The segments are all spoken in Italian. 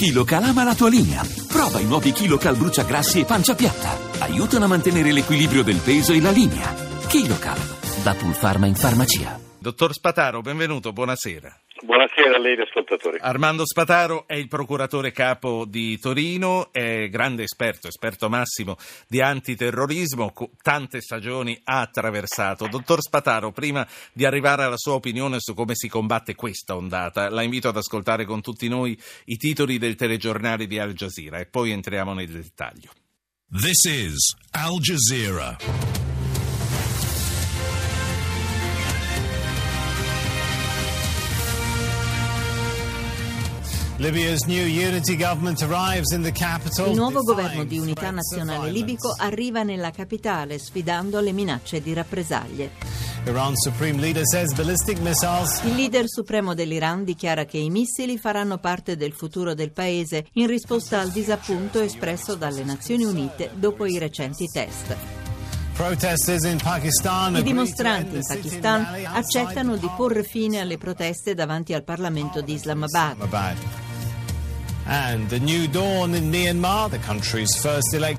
KiloCal ama la tua linea. Prova i nuovi KiloCal bruciagrassi e pancia piatta. Aiutano a mantenere l'equilibrio del peso e la linea. KiloCal, da Pulpharma in farmacia. Dottor Spataro, benvenuto, buonasera. Buonasera a lei ascoltatori. Armando Spataro è il procuratore capo di Torino, è grande esperto, esperto massimo di antiterrorismo, tante stagioni ha attraversato. Dottor Spataro, prima di arrivare alla sua opinione su come si combatte questa ondata, la invito ad ascoltare con tutti noi i titoli del telegiornale di Al Jazeera e poi entriamo nel dettaglio. This is Al Jazeera. Il nuovo governo di unità nazionale libico arriva nella capitale sfidando le minacce di rappresaglie. Il leader supremo dell'Iran dichiara che i missili faranno parte del futuro del paese in risposta al disappunto espresso dalle Nazioni Unite dopo i recenti test. I dimostranti in Pakistan accettano di porre fine alle proteste davanti al Parlamento di Islamabad.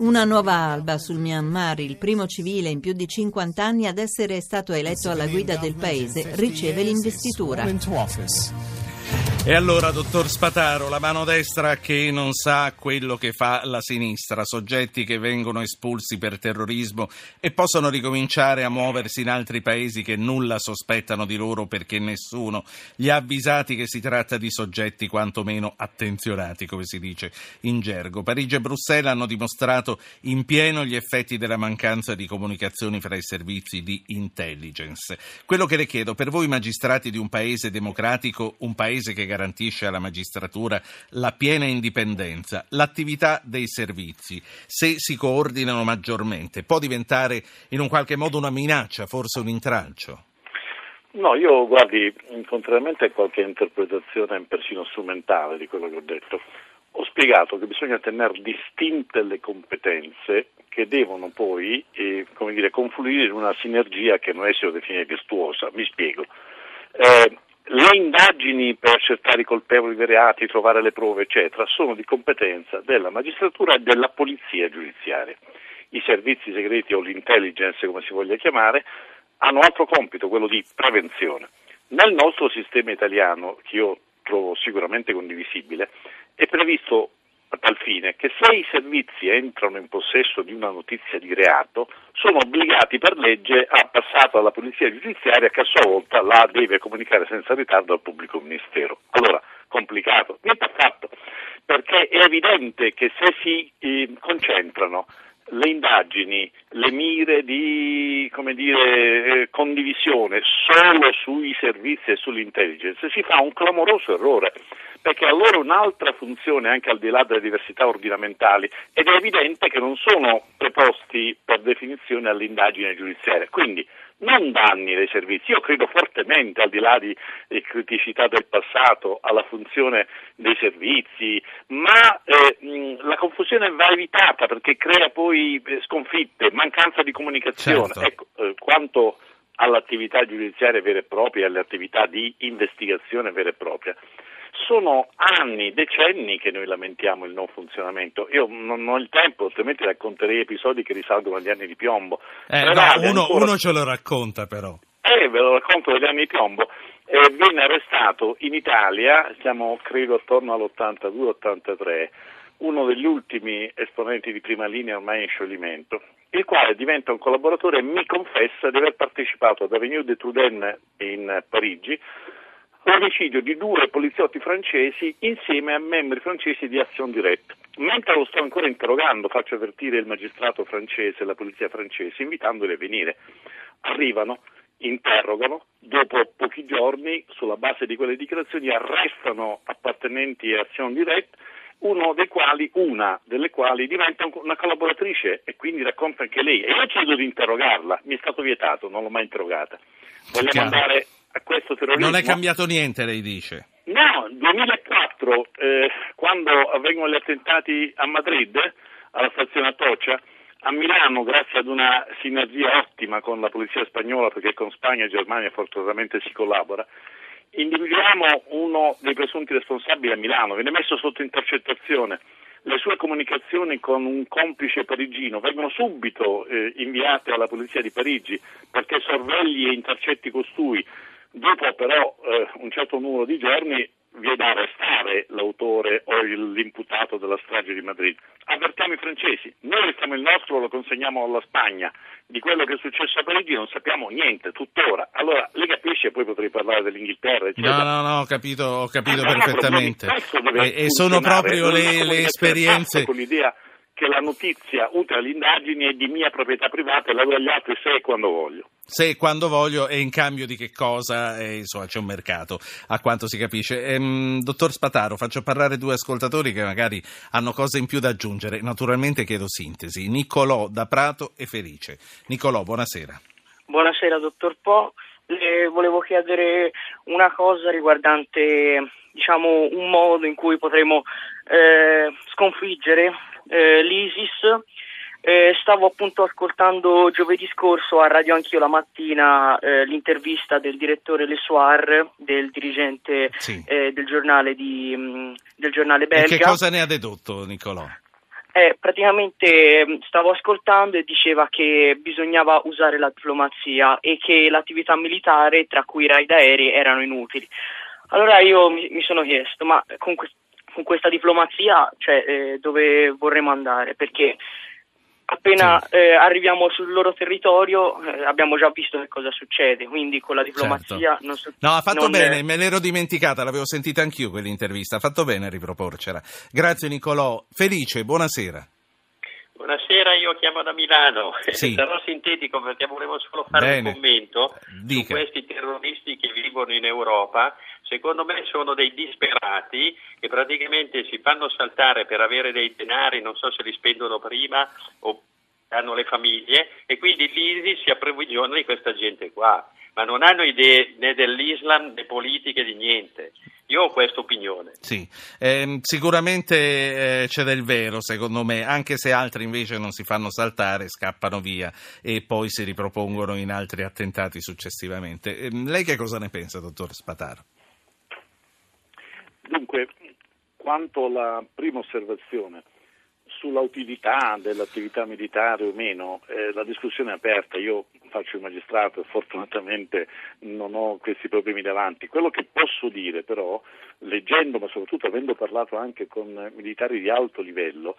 Una nuova alba sul Myanmar, il primo civile in più di 50 anni ad essere stato eletto alla guida del paese, riceve l'investitura. E allora, dottor Spataro, la mano destra che non sa quello che fa la sinistra, soggetti che vengono espulsi per terrorismo e possono ricominciare a muoversi in altri paesi che nulla sospettano di loro perché nessuno li ha avvisati che si tratta di soggetti quantomeno attenzionati, come si dice in gergo. Parigi e Bruxelles hanno dimostrato in pieno gli effetti della mancanza di comunicazioni fra i servizi di intelligence. Quello che le chiedo, per voi magistrati di un paese democratico, un paese che garantisce alla magistratura la piena indipendenza, l'attività dei servizi, se si coordinano maggiormente, può diventare in un qualche modo una minaccia, forse un intralcio? No, io guardi, contrariamente a qualche interpretazione persino strumentale di quello che ho detto, ho spiegato che bisogna tenere distinte le competenze che devono poi eh, dire, confluire in una sinergia che non è se lo definire virtuosa. Mi spiego. Eh, le indagini per accertare i colpevoli dei reati, trovare le prove, eccetera, sono di competenza della magistratura e della polizia giudiziaria. I servizi segreti o l'intelligence, come si voglia chiamare, hanno altro compito, quello di prevenzione. Nel nostro sistema italiano, che io trovo sicuramente condivisibile, è previsto a tal fine che se i servizi entrano in possesso di una notizia di reato sono obbligati per legge a passarla alla polizia giudiziaria che a sua volta la deve comunicare senza ritardo al pubblico ministero. Allora, complicato, niente affatto, perché è evidente che se si eh, concentrano le indagini, le mire di dire, eh, condivisione solo sui servizi e sull'intelligence, si fa un clamoroso errore, perché ha loro un'altra funzione anche al di là delle diversità ordinamentali ed è evidente che non sono preposti per definizione all'indagine giudiziaria. Quindi non danni dei servizi. Io credo fortemente, al di là di, di criticità del passato, alla funzione dei servizi, ma confusione va evitata perché crea poi eh, sconfitte, mancanza di comunicazione. Certo. Ecco, eh, quanto all'attività giudiziaria vera e propria alle attività di investigazione vera e propria sono anni, decenni che noi lamentiamo il non funzionamento. Io non ho il tempo, altrimenti racconterei episodi che risalgono agli anni di piombo. Eh, no, uno, ancora... uno, ce lo racconta però. Eh, ve lo racconto degli anni di piombo. Eh, venne arrestato in Italia, siamo credo attorno all'82-83, uno degli ultimi esponenti di prima linea ormai in scioglimento, il quale diventa un collaboratore e mi confessa di aver partecipato ad Avenue de Truden in Parigi l'omicidio di due poliziotti francesi insieme a membri francesi di Action Directe. Mentre lo sto ancora interrogando, faccio avvertire il magistrato francese e la polizia francese, invitandoli a venire. Arrivano, interrogano, dopo pochi giorni, sulla base di quelle dichiarazioni, arrestano appartenenti a Action Directe uno dei quali, una delle quali diventa una collaboratrice e quindi racconta anche lei. E io chiedo di interrogarla, mi è stato vietato, non l'ho mai interrogata. Vogliamo andare a questo terrorismo. Non è cambiato niente, lei dice? No, 2004, eh, quando avvengono gli attentati a Madrid, alla stazione Atocha, a Milano, grazie ad una sinergia ottima con la polizia spagnola, perché con Spagna e Germania fortunatamente si collabora, individuiamo uno dei presunti responsabili a Milano, viene messo sotto intercettazione, le sue comunicazioni con un complice parigino vengono subito eh, inviate alla polizia di Parigi perché sorvegli e intercetti costui. Dopo però eh, un certo numero di giorni viene a arrestare l'autore o l'imputato della strage di Madrid. Avvertiamo i francesi, noi restiamo il nostro, lo consegniamo alla Spagna, di quello che è successo a Parigi non sappiamo niente, tuttora. Allora, lei capisce, poi potrei parlare dell'Inghilterra, eccetera. No, no, no, ho capito, ho capito perfettamente. E, e, sono proprio le, le esperienze... Con l'idea che la notizia utile alle indagini è di mia proprietà privata e la do agli altri se e quando voglio. Se e quando voglio e in cambio di che cosa, eh, insomma c'è un mercato, a quanto si capisce. Ehm, dottor Spataro, faccio parlare due ascoltatori che magari hanno cose in più da aggiungere. Naturalmente chiedo sintesi. Nicolò da Prato e Felice. Nicolò, buonasera. Buonasera, dottor Po. Le volevo chiedere una cosa riguardante diciamo, un modo in cui potremo eh, sconfiggere eh, l'ISIS. Eh, stavo appunto ascoltando giovedì scorso a Radio Anch'io la mattina eh, l'intervista del direttore Le Soir, del dirigente sì. eh, del, giornale di, mm, del giornale belga. E che cosa ne ha dedotto Nicolò? Eh, praticamente mm, stavo ascoltando e diceva che bisognava usare la diplomazia e che l'attività militare, tra cui i raid aerei, erano inutili. Allora io mi, mi sono chiesto, ma con, que- con questa diplomazia cioè, eh, dove vorremmo andare? Perché appena sì. eh, arriviamo sul loro territorio eh, abbiamo già visto che cosa succede, quindi con la diplomazia certo. non so, No, ha fatto non bene, è... me l'ero dimenticata, l'avevo sentita anch'io quell'intervista, ha fatto bene a riproporcela. Grazie Nicolò. Felice, buonasera. Buonasera, io chiamo da Milano. Sì. Sarò sintetico perché volevo solo fare Bene. un commento Dica. su questi terroristi che vivono in Europa. Secondo me sono dei disperati che praticamente si fanno saltare per avere dei denari, non so se li spendono prima o hanno le famiglie e quindi l'ISIS si approvvigiona di questa gente qua, ma non hanno idee né dell'Islam né politiche di niente. Io ho questa opinione. Sì, eh, sicuramente eh, c'è del vero secondo me, anche se altri invece non si fanno saltare, scappano via e poi si ripropongono in altri attentati successivamente. Eh, lei che cosa ne pensa, dottor Spataro? Dunque, quanto alla prima osservazione, sull'utilità dell'attività militare o meno, eh, la discussione è aperta, io faccio il magistrato e fortunatamente non ho questi problemi davanti. Quello che posso dire però, leggendo ma soprattutto avendo parlato anche con militari di alto livello,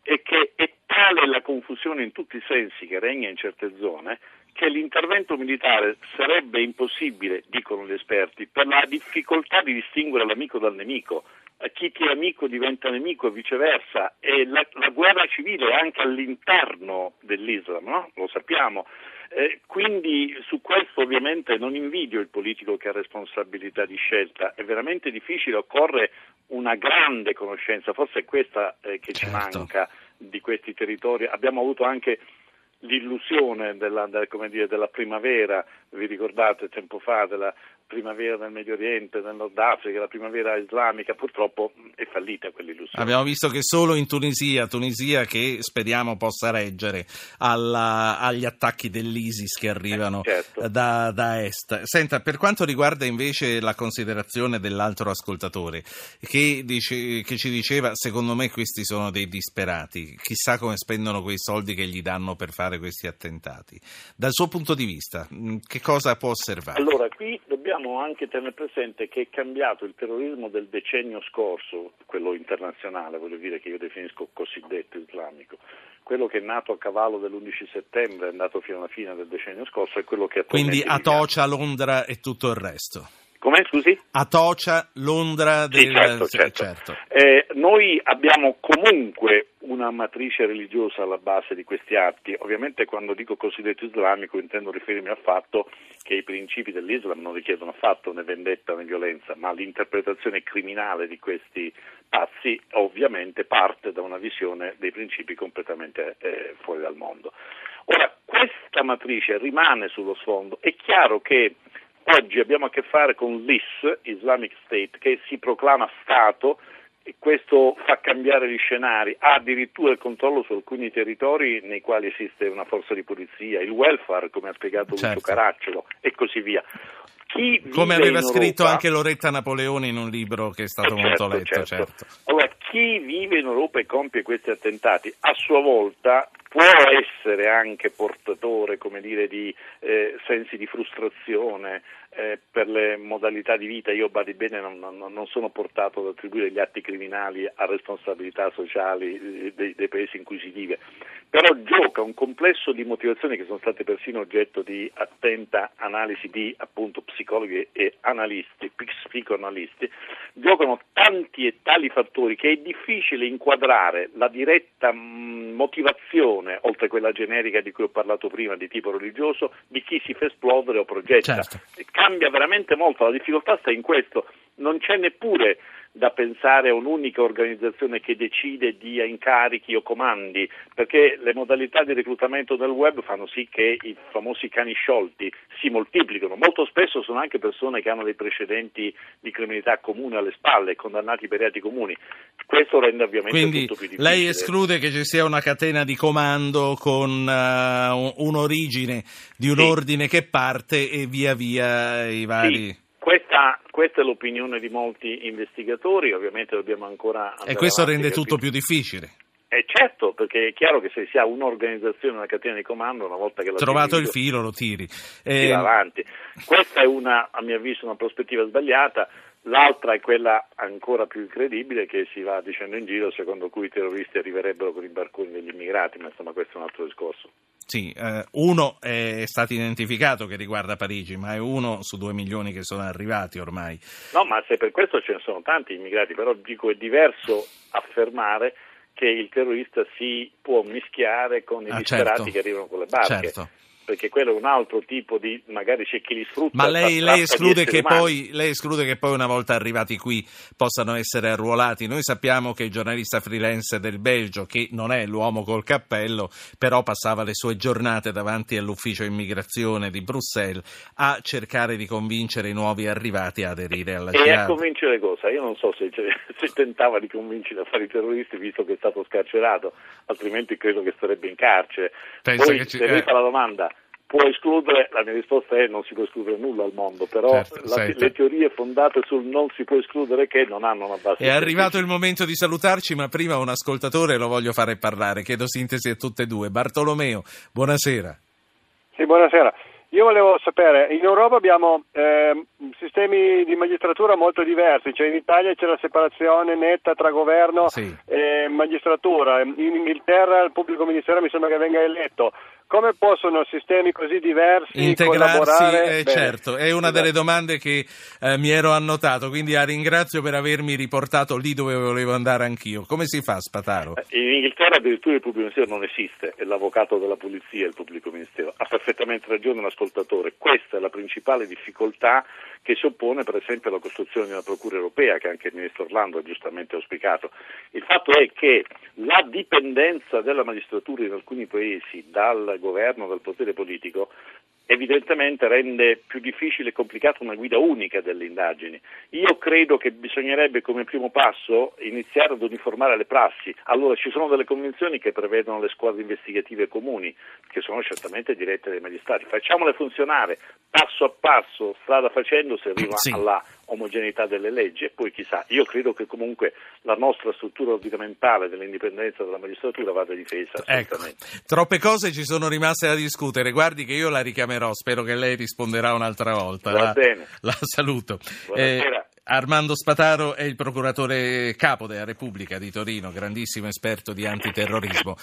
è che è tale la confusione in tutti i sensi che regna in certe zone che l'intervento militare sarebbe impossibile, dicono gli esperti, per la difficoltà di distinguere l'amico dal nemico chi ti è amico diventa nemico e viceversa, e la, la guerra civile anche all'interno dell'Islam, no? lo sappiamo. Eh, quindi su questo ovviamente non invidio il politico che ha responsabilità di scelta, è veramente difficile, occorre una grande conoscenza, forse è questa eh, che certo. ci manca di questi territori. Abbiamo avuto anche l'illusione della, dire, della, primavera, vi ricordate tempo fa, della primavera nel Medio Oriente, nel Nord Africa, la primavera islamica, purtroppo è fallita quell'illusione. Abbiamo visto che solo in Tunisia, Tunisia che speriamo possa reggere alla, agli attacchi dell'ISIS che arrivano eh, certo. da, da, est. Senta, per quanto riguarda invece la considerazione dell'altro ascoltatore, che, dice, che ci diceva, secondo me questi sono dei disperati, chissà come spendono quei soldi che gli danno per fare questi attentati. Dal suo punto di vista, che cosa può osservare? Allora, qui dobbiamo dobbiamo anche tenere presente che è cambiato il terrorismo del decennio scorso, quello internazionale, voglio dire che io definisco cosiddetto islamico. Quello che è nato a cavallo dell'11 settembre, è andato fino alla fine del decennio scorso, è quello che attualmente... Quindi Atocia, Londra e tutto il resto. Come scusi? Atocia, Londra del... Sì, certo, certo. certo. Eh, noi abbiamo comunque una matrice religiosa alla base di questi atti. Ovviamente quando dico cosiddetto islamico intendo riferirmi al fatto che i principi dell'Islam non richiedono affatto né vendetta né violenza, ma l'interpretazione criminale di questi pazzi ovviamente parte da una visione dei principi completamente eh, fuori dal mondo. Ora, questa matrice rimane sullo sfondo. È chiaro che Oggi abbiamo a che fare con l'IS, Islamic State, che si proclama Stato e questo fa cambiare gli scenari, ha addirittura il controllo su alcuni territori nei quali esiste una forza di polizia, il welfare, come ha spiegato certo. Lucio Caracciolo, e così via. chi Come aveva scritto anche Loretta Napoleoni in un libro che è stato Eh, molto certo, letto, certo. certo. Allora, chi vive in Europa e compie questi attentati a sua volta può essere anche portatore, dire, di eh, sensi di frustrazione eh, per le modalità di vita. Io, badi bene, non, non- non sono portato ad attribuire gli atti criminali a responsabilità sociali eh, dei, dei paesi in cui si vive, però gioca un complesso di motivazioni che sono state persino oggetto di attenta analisi di appunto psicologi e analisti, psicoanalisti, giocano tanti e tali fattori che è difficile inquadrare la diretta mh, motivazione, oltre a quella generica di cui ho parlato prima, di tipo religioso, di chi si fa esplodere o progetta. Certo. Cambia veramente molto, la difficoltà sta in questo, non c'è neppure da pensare a un'unica organizzazione che decide dia incarichi o comandi, perché le modalità di reclutamento del web fanno sì che i famosi cani sciolti si moltiplicano. Molto spesso sono anche persone che hanno dei precedenti di criminalità comune alle spalle, condannati per reati comuni. Questo rende ovviamente Quindi tutto più difficile. lei esclude che ci sia una catena di comando con un- un'origine di un Sì. ordine che parte e via via i vari... Sì, questa, è l'opinione di molti investigatori, ovviamente dobbiamo ancora... E questo rende tutto più difficile. Eh certo, perché è chiaro che se si ha un'organizzazione, una catena di comando, una volta che la Trovato il filo, lo tiri. Eh, va avanti. Questa è una, a mio avviso, una prospettiva sbagliata. L'altra è quella ancora più incredibile che si va dicendo in giro, secondo cui i terroristi arriverebbero con i barconi degli immigrati, ma insomma questo è un altro discorso. Sì, eh, uno è stato identificato che riguarda Parigi, ma è uno su due milioni che sono arrivati ormai. No, ma se per questo ce ne sono tanti immigrati, però dico è diverso affermare che il terrorista si può mischiare con i Ah, disperati certo. che arrivano con le barche. Certo. Perché quello è un altro tipo di, magari c'è chi li sfrutta. Ma lei, lei esclude poi, lei esclude che poi, una volta arrivati qui, possano essere arruolati? Noi sappiamo che il giornalista freelance del Belgio, che non è l'uomo col cappello, però passava le sue giornate davanti all'ufficio immigrazione di Bruxelles a cercare di convincere i nuovi arrivati a aderire alla E a convincere cosa? Io non so se, se tentava di convincere a fare i terroristi visto che è stato scarcerato, altrimenti credo che starebbe in carcere. Pensa Poi che ci- se eh. fa la domanda può escludere, la mia risposta è non si può escludere nulla al mondo, però Certo, la- le teorie fondate sul non si può escludere che non hanno una base. È arrivato il momento di salutarci, ma prima un ascoltatore lo voglio fare parlare. Chiedo sintesi a tutte e due. Bartolomeo, buonasera. Sì, buonasera. Io volevo sapere, in Europa abbiamo ehm, sistemi di magistratura molto diversi, cioè in Italia c'è la separazione netta tra governo Sì. e magistratura, in Inghilterra il pubblico ministero mi sembra che venga eletto. Come possono sistemi così diversi Integrarsi, collaborare? eh, certo, è una Esatto. delle domande che eh, mi ero annotato, quindi la ringrazio per avermi riportato lì dove volevo andare anch'io. Come si fa, Spataro? In Inghilterra addirittura il pubblico ministero non esiste, è l'avvocato della polizia il pubblico ministero. Ha perfettamente ragione l'ascoltatore, questa è la principale difficoltà che si oppone per esempio alla costruzione di una procura europea che anche il ministro Orlando ha giustamente auspicato. Il fatto è che la dipendenza della magistratura in alcuni paesi dal governo, dal potere politico, evidentemente rende più difficile e complicata una guida unica delle indagini. Io credo che bisognerebbe come primo passo iniziare ad uniformare le prassi. Allora ci sono delle convenzioni che prevedono le squadre investigative comuni, che sono certamente dirette dai magistrati. Facciamole funzionare passo a passo, strada facendo, si arriva Sì. alla omogeneità delle leggi e poi chissà, io credo che comunque la nostra struttura ordinamentale dell'indipendenza della magistratura vada difesa Ecco, troppe cose ci sono rimaste da discutere. Guardi che io la richiamerò, spero che lei risponderà un'altra volta. Va la, bene. la saluto. Buonasera. Armando Spataro è il procuratore capo della Repubblica di Torino, grandissimo esperto di antiterrorismo.